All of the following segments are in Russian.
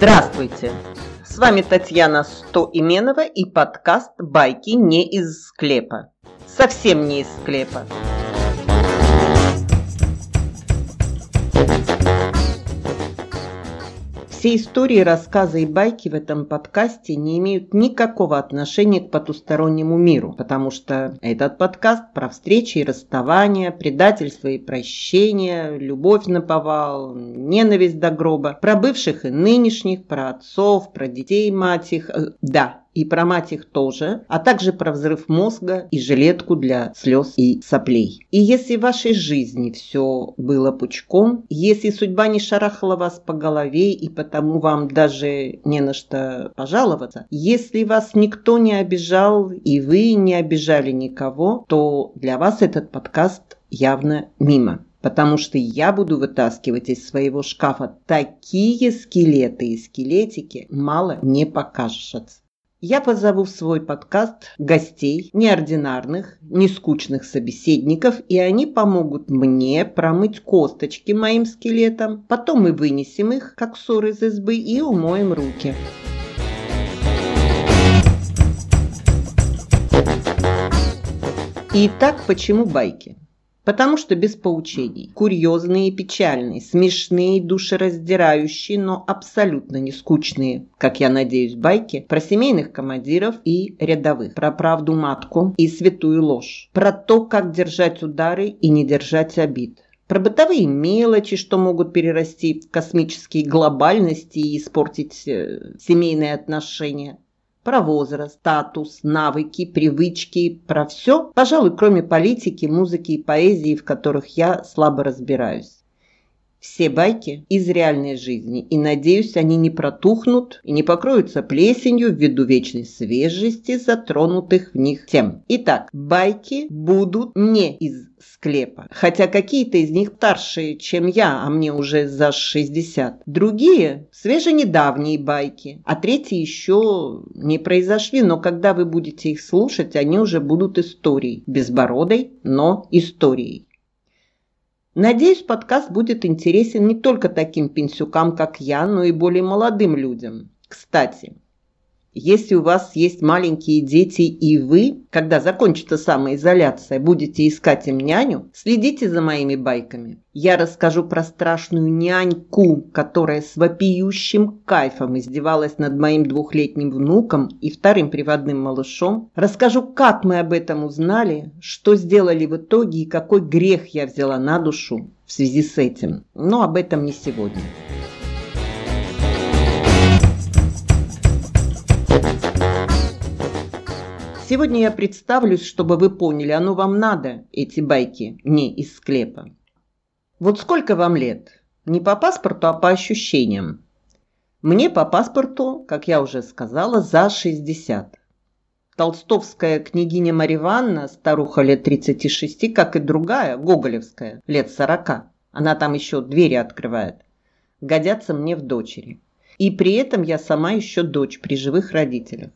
Здравствуйте! С вами Татьяна Стоименова и подкаст «Байки не из склепа». Совсем не из склепа. Все истории, рассказы и байки в этом подкасте не имеют никакого отношения к потустороннему миру, потому что этот подкаст про встречи и расставания, предательство и прощение, любовь на повал, ненависть до гроба, про бывших и нынешних, про отцов, про детей мать их. Э, да, и про мать их тоже, а также про взрыв мозга и жилетку для слез и соплей. И если в вашей жизни все было пучком, если судьба не шарахала вас по голове и потому вам даже не на что пожаловаться, если вас никто не обижал и вы не обижали никого, то для вас этот подкаст явно мимо потому что я буду вытаскивать из своего шкафа такие скелеты и скелетики, мало не покажется. Я позову в свой подкаст гостей, неординарных, не скучных собеседников, и они помогут мне промыть косточки моим скелетам. Потом мы вынесем их, как ссор из избы, и умоем руки. Итак, почему байки? Потому что без поучений. Курьезные и печальные, смешные, душераздирающие, но абсолютно не скучные, как я надеюсь, байки про семейных командиров и рядовых, про правду матку и святую ложь, про то, как держать удары и не держать обид, про бытовые мелочи, что могут перерасти в космические глобальности и испортить э, семейные отношения, про возраст, статус, навыки, привычки, про все, пожалуй, кроме политики, музыки и поэзии, в которых я слабо разбираюсь. Все байки из реальной жизни, и, надеюсь, они не протухнут и не покроются плесенью ввиду вечной свежести затронутых в них тем. Итак, байки будут не из склепа, хотя какие-то из них старше, чем я, а мне уже за 60. Другие – свеженедавние байки, а третьи еще не произошли, но когда вы будете их слушать, они уже будут историей, безбородой, но историей. Надеюсь, подкаст будет интересен не только таким пенсюкам, как я, но и более молодым людям. Кстати, если у вас есть маленькие дети и вы, когда закончится самоизоляция, будете искать им няню, следите за моими байками. Я расскажу про страшную няньку, которая с вопиющим кайфом издевалась над моим двухлетним внуком и вторым приводным малышом. Расскажу, как мы об этом узнали, что сделали в итоге и какой грех я взяла на душу в связи с этим. Но об этом не сегодня. Сегодня я представлюсь, чтобы вы поняли, оно вам надо, эти байки, не из склепа. Вот сколько вам лет? Не по паспорту, а по ощущениям. Мне по паспорту, как я уже сказала, за 60. Толстовская княгиня Марья Ивановна, старуха лет 36, как и другая, Гоголевская, лет 40. Она там еще двери открывает. Годятся мне в дочери. И при этом я сама еще дочь при живых родителях.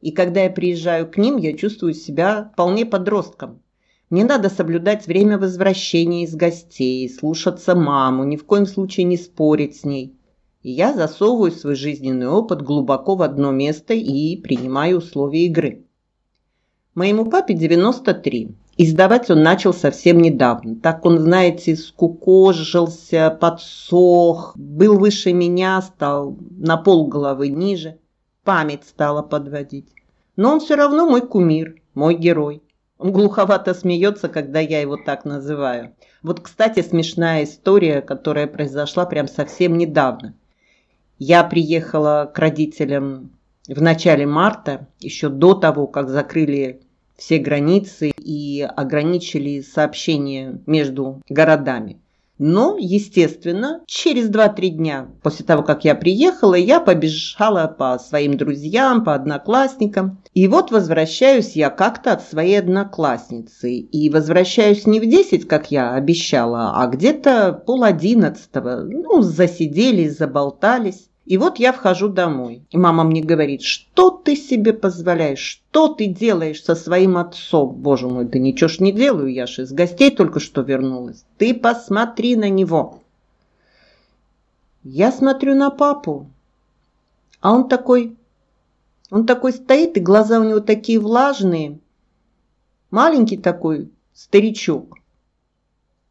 И когда я приезжаю к ним, я чувствую себя вполне подростком. Мне надо соблюдать время возвращения из гостей, слушаться маму, ни в коем случае не спорить с ней. И я засовываю свой жизненный опыт глубоко в одно место и принимаю условия игры. Моему папе 93. Издавать он начал совсем недавно. Так он, знаете, скукожился, подсох, был выше меня, стал на пол головы ниже память стала подводить. Но он все равно мой кумир, мой герой. Он глуховато смеется, когда я его так называю. Вот, кстати, смешная история, которая произошла прям совсем недавно. Я приехала к родителям в начале марта, еще до того, как закрыли все границы и ограничили сообщение между городами. Но, естественно, через 2-3 дня после того, как я приехала, я побежала по своим друзьям, по одноклассникам. И вот возвращаюсь я как-то от своей одноклассницы. И возвращаюсь не в 10, как я обещала, а где-то пол одиннадцатого. Ну, засиделись, заболтались. И вот я вхожу домой. И мама мне говорит, что ты себе позволяешь, что ты делаешь со своим отцом? Боже мой, да ничего ж не делаю, я же из гостей только что вернулась. Ты посмотри на него. Я смотрю на папу. А он такой, он такой стоит, и глаза у него такие влажные. Маленький такой старичок.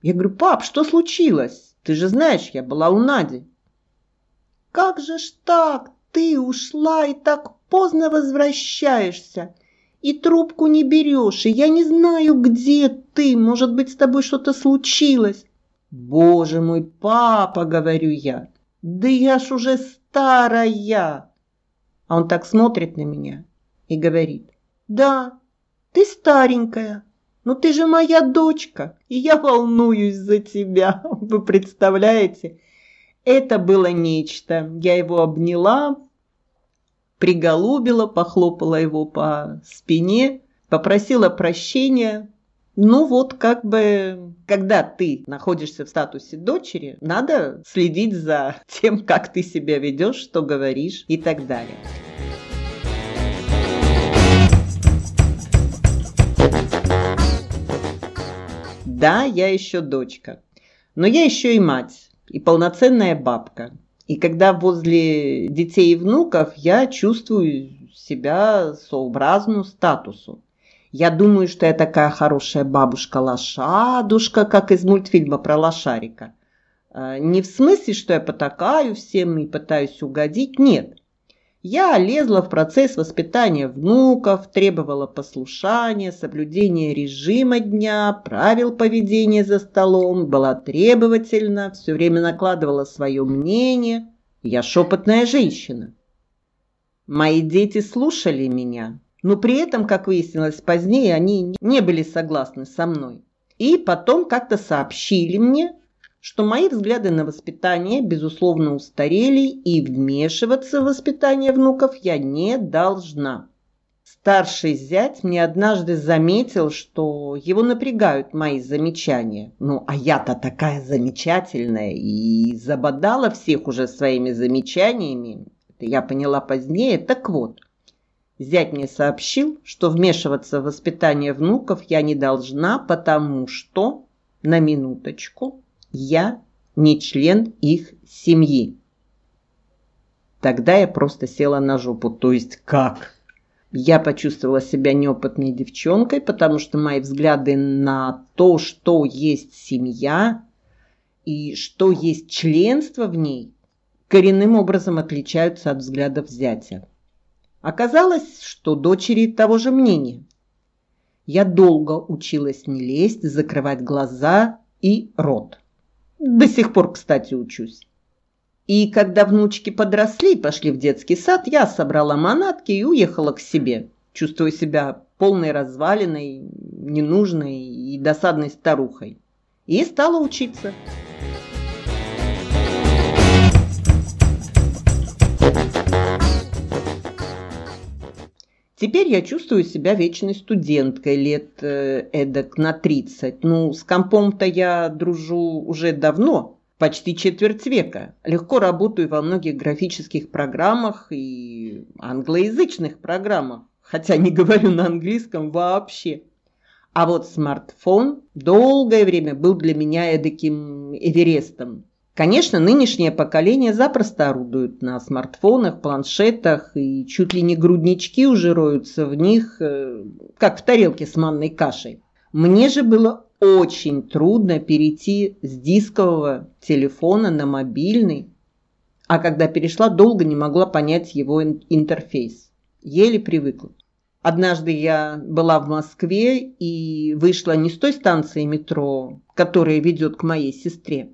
Я говорю, пап, что случилось? Ты же знаешь, я была у Нади. Как же ж так? Ты ушла и так поздно возвращаешься. И трубку не берешь, и я не знаю, где ты. Может быть, с тобой что-то случилось. Боже мой, папа, говорю я. Да я ж уже старая. А он так смотрит на меня и говорит. Да, ты старенькая, но ты же моя дочка, и я волнуюсь за тебя. Вы представляете? Это было нечто. Я его обняла, приголубила, похлопала его по спине, попросила прощения. Ну вот как бы, когда ты находишься в статусе дочери, надо следить за тем, как ты себя ведешь, что говоришь и так далее. Да, я еще дочка, но я еще и мать, и полноценная бабка. И когда возле детей и внуков, я чувствую себя сообразну статусу. Я думаю, что я такая хорошая бабушка-лошадушка, как из мультфильма про лошарика. А, не в смысле, что я потакаю всем и пытаюсь угодить, нет. Я лезла в процесс воспитания внуков, требовала послушания, соблюдения режима дня, правил поведения за столом, была требовательна, все время накладывала свое мнение. Я шепотная женщина. Мои дети слушали меня, но при этом, как выяснилось позднее, они не были согласны со мной. И потом как-то сообщили мне, что мои взгляды на воспитание, безусловно, устарели, и вмешиваться в воспитание внуков я не должна. Старший зять мне однажды заметил, что его напрягают мои замечания. Ну, а я-то такая замечательная и забодала всех уже своими замечаниями. Это я поняла позднее. Так вот, зять мне сообщил, что вмешиваться в воспитание внуков я не должна, потому что, на минуточку, я не член их семьи. Тогда я просто села на жопу. То есть как? Я почувствовала себя неопытной девчонкой, потому что мои взгляды на то, что есть семья и что есть членство в ней, коренным образом отличаются от взглядов зятя. Оказалось, что дочери того же мнения. Я долго училась не лезть, закрывать глаза и рот. До сих пор, кстати, учусь. И когда внучки подросли и пошли в детский сад, я собрала манатки и уехала к себе, чувствуя себя полной развалиной, ненужной и досадной старухой. И стала учиться. Теперь я чувствую себя вечной студенткой лет э, эдак на 30. Ну, с компом-то я дружу уже давно, почти четверть века. Легко работаю во многих графических программах и англоязычных программах, хотя не говорю на английском вообще. А вот смартфон долгое время был для меня эдаким эверестом. Конечно, нынешнее поколение запросто орудует на смартфонах, планшетах, и чуть ли не груднички уже роются в них, э, как в тарелке с манной кашей. Мне же было очень трудно перейти с дискового телефона на мобильный, а когда перешла, долго не могла понять его интерфейс. Еле привыкла. Однажды я была в Москве и вышла не с той станции метро, которая ведет к моей сестре,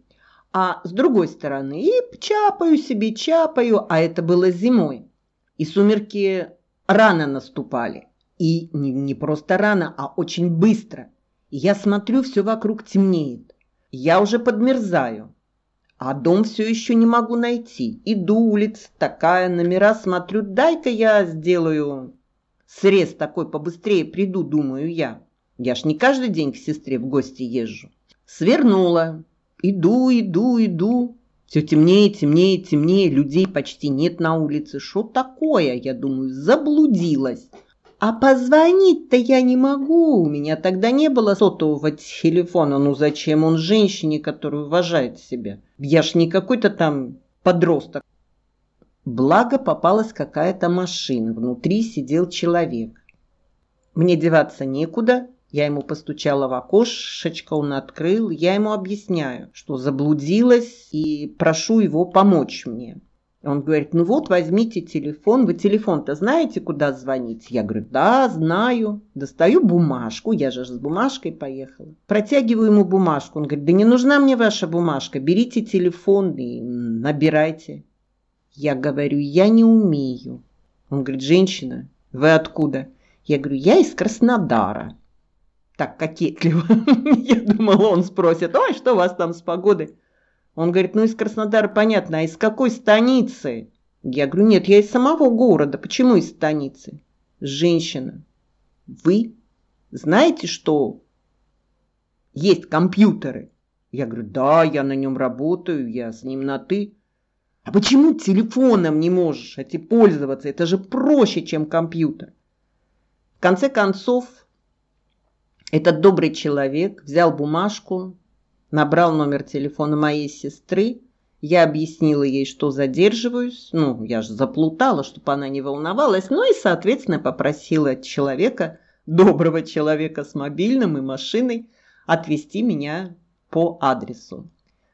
а с другой стороны и чапаю себе, чапаю, а это было зимой. И сумерки рано наступали. И не, не просто рано, а очень быстро. И я смотрю, все вокруг темнеет. Я уже подмерзаю. А дом все еще не могу найти. Иду улиц, такая, номера смотрю. Дай-ка я сделаю срез такой побыстрее приду, думаю я. Я ж не каждый день к сестре в гости езжу. Свернула, Иду, иду, иду. Все темнее, темнее, темнее, людей почти нет на улице. Что такое? Я думаю, заблудилась. А позвонить-то я не могу. У меня тогда не было сотового телефона. Ну зачем он женщине, которая уважает себя? Я ж не какой-то там подросток. Благо попалась какая-то машина, внутри сидел человек. Мне деваться некуда, я ему постучала в окошечко, он открыл, я ему объясняю, что заблудилась и прошу его помочь мне. Он говорит, ну вот, возьмите телефон. Вы телефон-то знаете, куда звонить? Я говорю, да, знаю. Достаю бумажку, я же с бумажкой поехала. Протягиваю ему бумажку. Он говорит, да не нужна мне ваша бумажка, берите телефон и набирайте. Я говорю, я не умею. Он говорит, женщина, вы откуда? Я говорю, я из Краснодара. Так кокетливо. Я думала, он спросит, ой, что у вас там с погодой? Он говорит, ну из Краснодара понятно, а из какой станицы? Я говорю, нет, я из самого города. Почему из станицы? Женщина, вы знаете, что есть компьютеры? Я говорю, да, я на нем работаю, я с ним на «ты». А почему телефоном не можешь этим пользоваться? Это же проще, чем компьютер. В конце концов, этот добрый человек взял бумажку, набрал номер телефона моей сестры. Я объяснила ей, что задерживаюсь. Ну, я же заплутала, чтобы она не волновалась. Ну и, соответственно, попросила человека, доброго человека с мобильным и машиной, отвезти меня по адресу.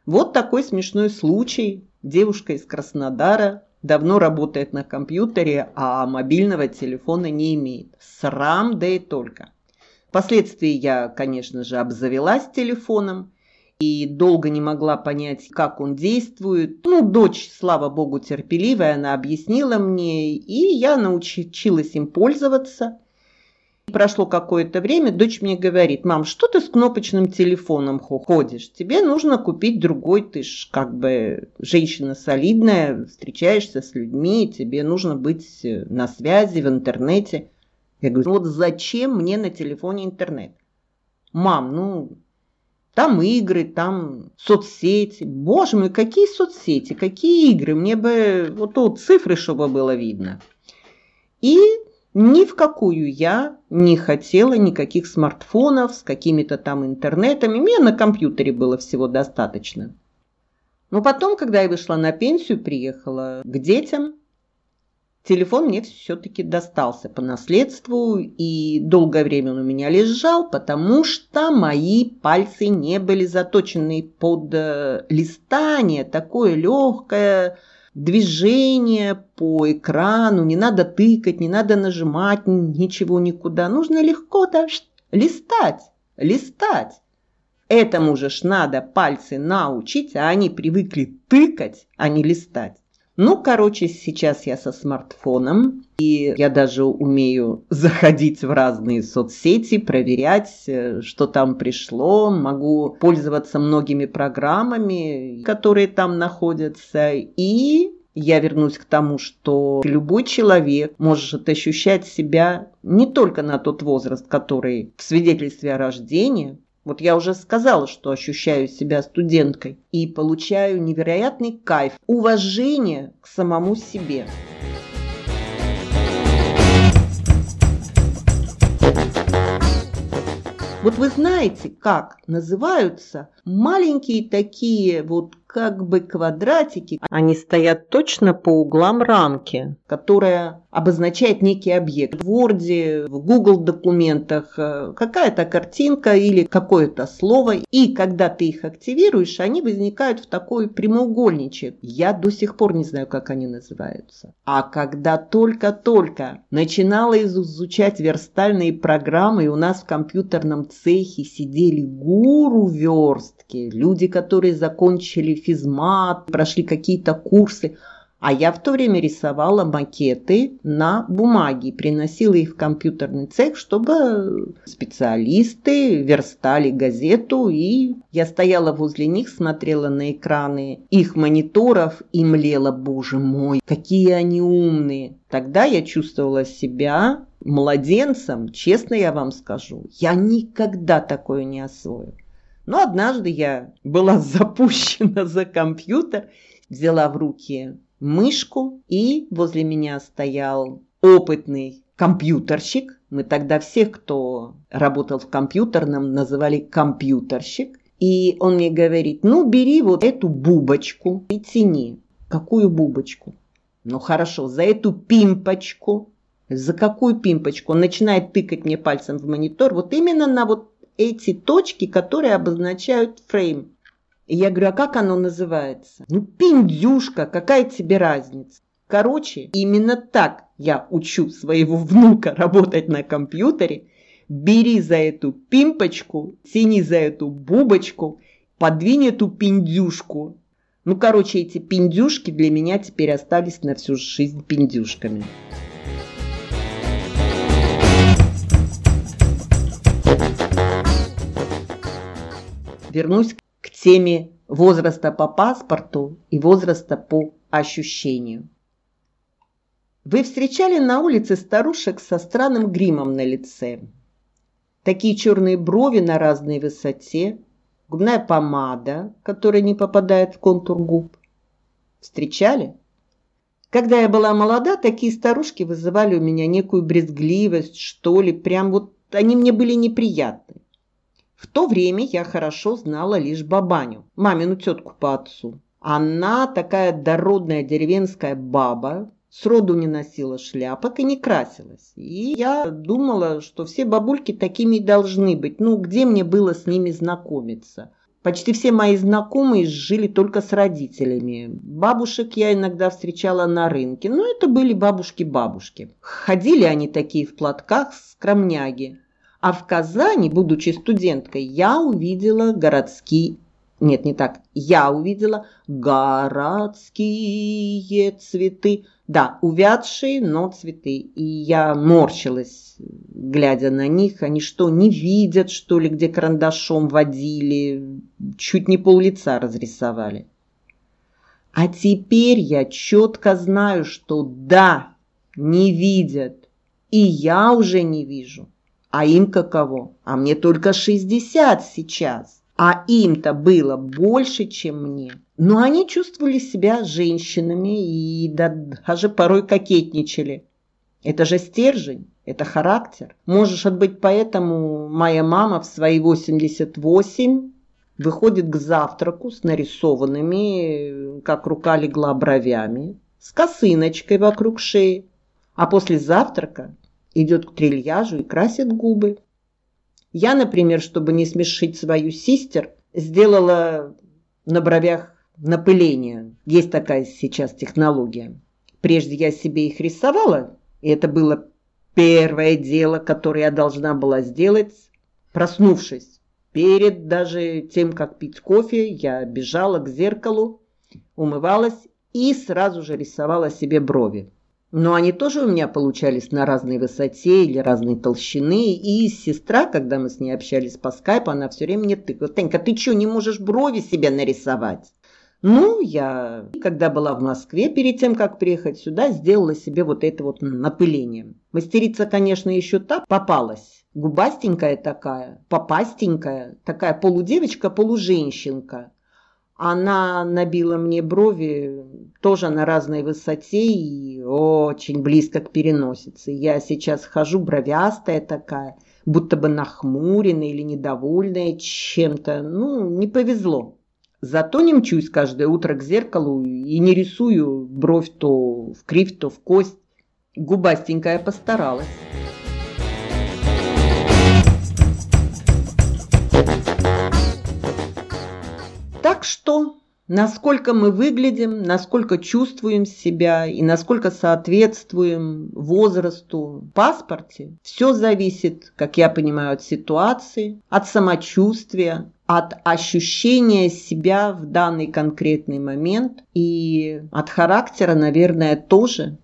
Вот такой смешной случай. Девушка из Краснодара давно работает на компьютере, а мобильного телефона не имеет. Срам, да и только. Впоследствии я, конечно же, обзавелась телефоном и долго не могла понять, как он действует. Ну, дочь, слава богу, терпеливая, она объяснила мне, и я научилась им пользоваться. Прошло какое-то время, дочь мне говорит, мам, что ты с кнопочным телефоном ходишь? Тебе нужно купить другой, ты ж как бы женщина солидная, встречаешься с людьми, тебе нужно быть на связи в интернете. Я говорю, вот зачем мне на телефоне интернет? Мам, ну, там игры, там соцсети. Боже мой, какие соцсети, какие игры. Мне бы вот тут цифры, чтобы было видно. И ни в какую я не хотела никаких смартфонов с какими-то там интернетами. Мне на компьютере было всего достаточно. Но потом, когда я вышла на пенсию, приехала к детям, Телефон мне все-таки достался по наследству, и долгое время он у меня лежал, потому что мои пальцы не были заточены под э, листание, такое легкое движение по экрану, не надо тыкать, не надо нажимать ничего никуда, нужно легко да, листать, листать. Этому же ж надо пальцы научить, а они привыкли тыкать, а не листать. Ну, короче, сейчас я со смартфоном, и я даже умею заходить в разные соцсети, проверять, э, что там пришло. Могу пользоваться многими программами, которые там находятся. И я вернусь к тому, что любой человек может ощущать себя не только на тот возраст, который в свидетельстве о рождении, вот я уже сказала, что ощущаю себя студенткой и получаю невероятный кайф, уважение к самому себе. Вот вы знаете, как называются маленькие такие вот как бы квадратики. Они стоят точно по углам рамки, которая обозначает некий объект. В Word, в Google документах э, какая-то картинка или какое-то слово. И когда ты их активируешь, они возникают в такой прямоугольничек. Я до сих пор не знаю, как они называются. А когда только-только начинала изучать верстальные программы, и у нас в компьютерном цехе сидели гуру верстки, люди, которые закончили физмат, прошли какие-то курсы. А я в то время рисовала макеты на бумаге, приносила их в компьютерный цех, чтобы специалисты верстали газету, и я стояла возле них, смотрела на экраны их мониторов и млела, боже мой, какие они умные. Тогда я чувствовала себя младенцем, честно я вам скажу. Я никогда такое не освою. Но однажды я была запущена за компьютер, взяла в руки мышку, и возле меня стоял опытный компьютерщик. Мы тогда всех, кто работал в компьютерном, называли компьютерщик. И он мне говорит, ну бери вот эту бубочку и тяни. Какую бубочку? Ну хорошо, за эту пимпочку. За какую пимпочку? Он начинает тыкать мне пальцем в монитор. Вот именно на вот эти точки, которые обозначают фрейм. И я говорю, а как оно называется? Ну, пиндюшка, какая тебе разница? Короче, именно так я учу своего внука работать на компьютере. Бери за эту пимпочку, тяни за эту бубочку, подвинь эту пиндюшку. Ну, короче, эти пиндюшки для меня теперь остались на всю жизнь пиндюшками. Вернусь к теме возраста по паспорту и возраста по ощущению. Вы встречали на улице старушек со странным гримом на лице. Такие черные брови на разной высоте, губная помада, которая не попадает в контур губ. Встречали? Когда я была молода, такие старушки вызывали у меня некую брезгливость, что ли, прям вот они мне были неприятны. В то время я хорошо знала лишь бабаню, мамину тетку по отцу. Она такая дородная деревенская баба, сроду не носила шляпок и не красилась. И я думала, что все бабульки такими и должны быть. Ну, где мне было с ними знакомиться? Почти все мои знакомые жили только с родителями. Бабушек я иногда встречала на рынке, но это были бабушки-бабушки. Ходили они такие в платках, скромняги. А в Казани, будучи студенткой, я увидела городские нет, не так. Я увидела городские цветы. Да, увядшие, но цветы. И я морщилась, глядя на них. Они что, не видят, что ли, где карандашом водили? Чуть не пол лица разрисовали. А теперь я четко знаю, что да, не видят. И я уже не вижу. А им каково? А мне только 60 сейчас а им-то было больше, чем мне. Но они чувствовали себя женщинами и даже порой кокетничали. Это же стержень, это характер. Можешь быть, поэтому моя мама в свои 88 выходит к завтраку с нарисованными, как рука легла, бровями, с косыночкой вокруг шеи, а после завтрака идет к трильяжу и красит губы. Я, например, чтобы не смешить свою систер, сделала на бровях напыление. Есть такая сейчас технология. Прежде я себе их рисовала, и это было первое дело, которое я должна была сделать, проснувшись. Перед даже тем, как пить кофе, я бежала к зеркалу, умывалась и сразу же рисовала себе брови. Но они тоже у меня получались на разной высоте или разной толщины. И сестра, когда мы с ней общались по скайпу, она все время мне тыкала. «Танька, ты что, не можешь брови себе нарисовать?» Ну, я, когда была в Москве, перед тем, как приехать сюда, сделала себе вот это вот напыление. Мастерица, конечно, еще та попалась. Губастенькая такая, попастенькая, такая полудевочка-полуженщинка. Она набила мне брови тоже на разной высоте и очень близко к переносице. Я сейчас хожу бровястая такая, будто бы нахмуренная или недовольная чем-то. Ну, не повезло. Зато не мчусь каждое утро к зеркалу и не рисую бровь то в кривь, то в кость. Губастенькая постаралась. Что, насколько мы выглядим, насколько чувствуем себя и насколько соответствуем возрасту паспорте, все зависит, как я понимаю, от ситуации, от самочувствия, от ощущения себя в данный конкретный момент и от характера, наверное, тоже.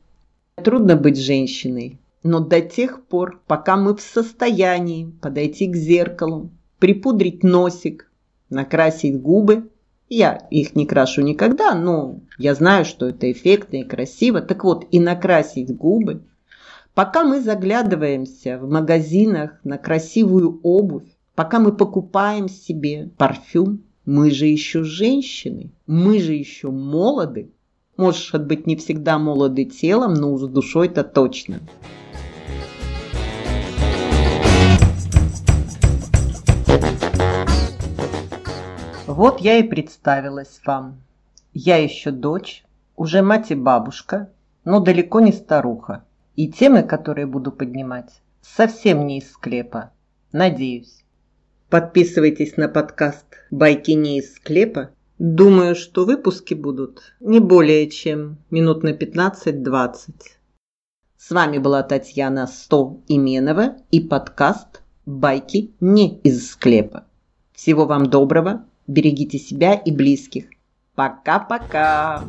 Трудно быть женщиной, но до тех пор, пока мы в состоянии подойти к зеркалу, припудрить носик, накрасить губы, я их не крашу никогда, но я знаю, что это эффектно и красиво. Так вот, и накрасить губы. Пока мы заглядываемся в магазинах на красивую обувь, пока мы покупаем себе парфюм, мы же еще женщины, мы же еще молоды. Может быть, не всегда молоды телом, но с душой-то точно. Вот я и представилась вам. Я еще дочь, уже мать и бабушка, но далеко не старуха. И темы, которые буду поднимать, совсем не из склепа. Надеюсь. Подписывайтесь на подкаст «Байки не из склепа». Думаю, что выпуски будут не более чем минут на 15-20. С вами была Татьяна Сто Именова и подкаст «Байки не из склепа». Всего вам доброго, берегите себя и близких. Пока-пока!